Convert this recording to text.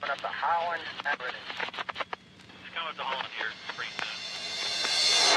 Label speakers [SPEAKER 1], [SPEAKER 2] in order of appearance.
[SPEAKER 1] Coming up the Holland, Everett.
[SPEAKER 2] Coming up to Holland here. Bring